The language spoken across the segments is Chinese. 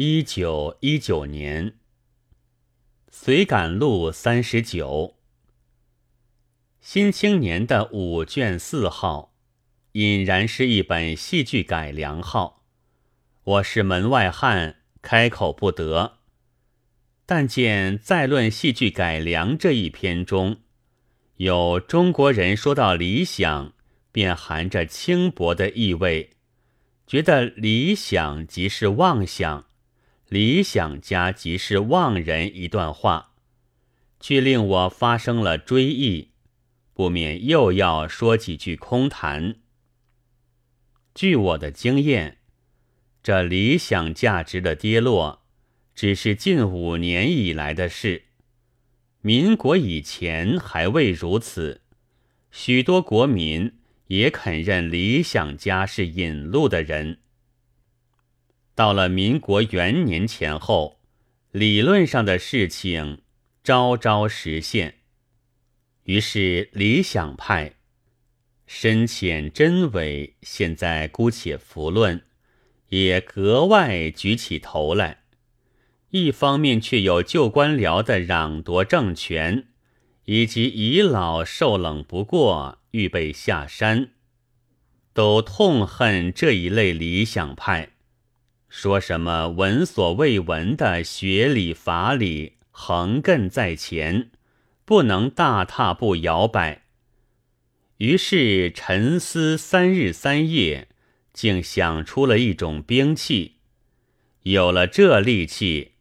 一九一九年，随感录三十九，《新青年》的五卷四号，引然是一本戏剧改良号。我是门外汉，开口不得。但见在论戏剧改良这一篇中，有中国人说到理想，便含着轻薄的意味。觉得理想即是妄想，理想家即是妄人一段话，却令我发生了追忆，不免又要说几句空谈。据我的经验，这理想价值的跌落，只是近五年以来的事，民国以前还未如此，许多国民。也肯认理想家是引路的人。到了民国元年前后，理论上的事情昭昭实现，于是理想派深浅真伪，现在姑且弗论，也格外举起头来。一方面却有旧官僚的攘夺政权，以及遗老受冷不过。预备下山，都痛恨这一类理想派，说什么闻所未闻的学理法理横亘在前，不能大踏步摇摆。于是沉思三日三夜，竟想出了一种兵器。有了这利器，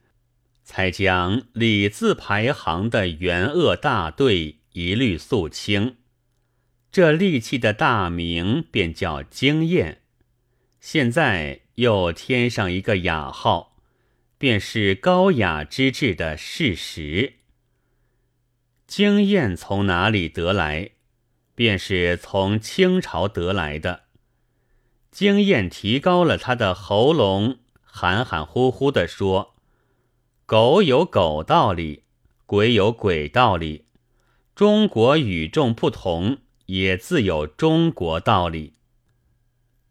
才将李字排行的元恶大队一律肃清。这利器的大名便叫经验，现在又添上一个雅号，便是高雅之至的事实。经验从哪里得来？便是从清朝得来的。经验提高了他的喉咙，含含糊糊地说：“狗有狗道理，鬼有鬼道理，中国与众不同。”也自有中国道理，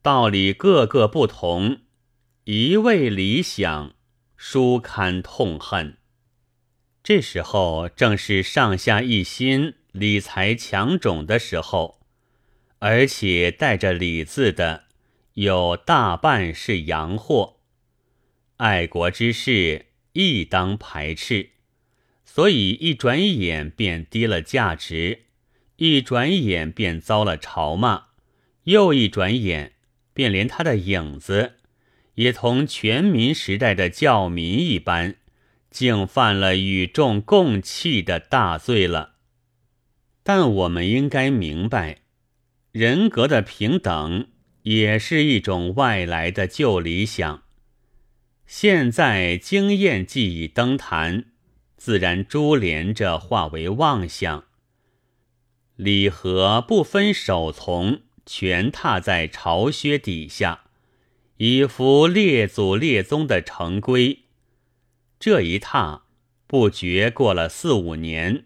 道理各个不同，一味理想，书堪痛恨。这时候正是上下一心、理财强种的时候，而且带着“理”字的，有大半是洋货，爱国之事亦当排斥，所以一转眼便低了价值。一转眼便遭了嘲骂，又一转眼便连他的影子，也同全民时代的教民一般，竟犯了与众共弃的大罪了。但我们应该明白，人格的平等也是一种外来的旧理想。现在经验既已登坛，自然珠连着化为妄想。礼和不分首从，全踏在朝靴底下，以服列祖列宗的成规。这一踏不觉过了四五年，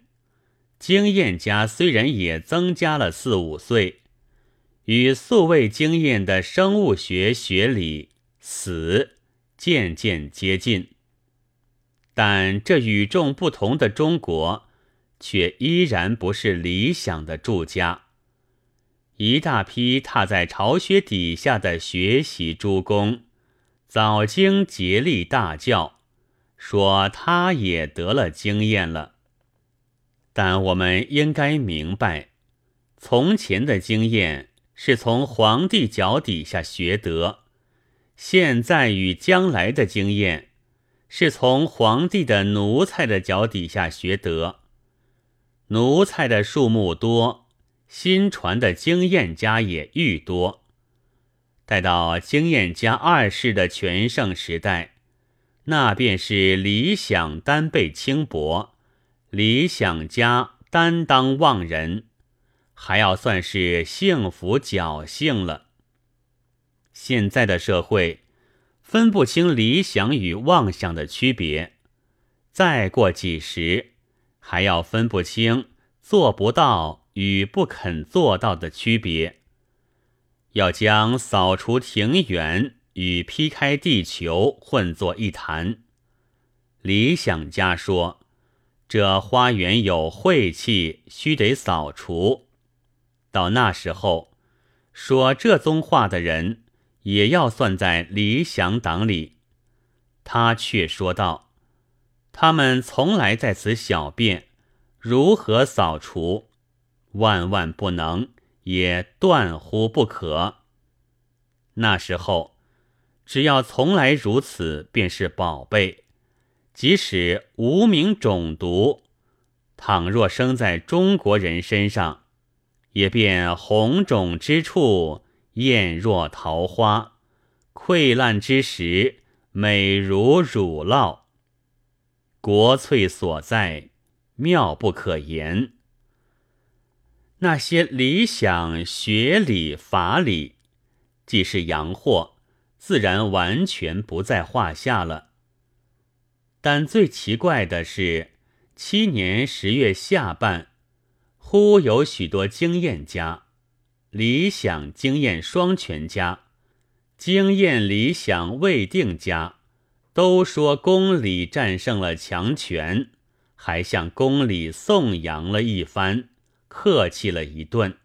经验家虽然也增加了四五岁，与素未经验的生物学学理死渐渐接近，但这与众不同的中国。却依然不是理想的住家。一大批踏在巢穴底下的学习诸公，早经竭力大叫，说他也得了经验了。但我们应该明白，从前的经验是从皇帝脚底下学得，现在与将来的经验是从皇帝的奴才的脚底下学得。奴才的数目多，新传的经验家也愈多。待到经验家二世的全盛时代，那便是理想单被轻薄，理想家担当妄人，还要算是幸福侥幸了。现在的社会分不清理想与妄想的区别，再过几十。还要分不清做不到与不肯做到的区别，要将扫除庭园与劈开地球混作一谈。理想家说：“这花园有晦气，须得扫除。到那时候，说这宗话的人也要算在理想党里。”他却说道：“他们从来在此小便，如何扫除？万万不能，也断乎不可。”那时候，只要从来如此，便是宝贝。即使无名种毒，倘若生在中国人身上，也便红肿之处艳若桃花，溃烂之时美如乳酪。国粹所在，妙不可言。那些理想、学理、法理。既是洋货，自然完全不在话下了。但最奇怪的是，七年十月下半，忽有许多经验家，理想经验双全家，经验理想未定家，都说公理战胜了强权，还向公理颂扬了一番，客气了一顿。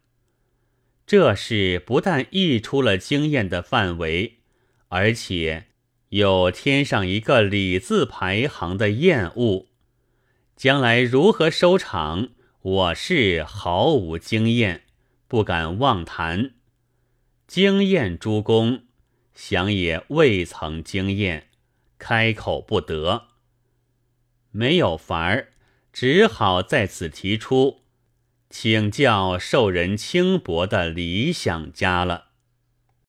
这事不但溢出了经验的范围，而且又添上一个“礼”字排行的厌恶。将来如何收场，我是毫无经验，不敢妄谈。经验诸公，想也未曾经验，开口不得，没有法儿，只好在此提出。请教受人轻薄的理想家了。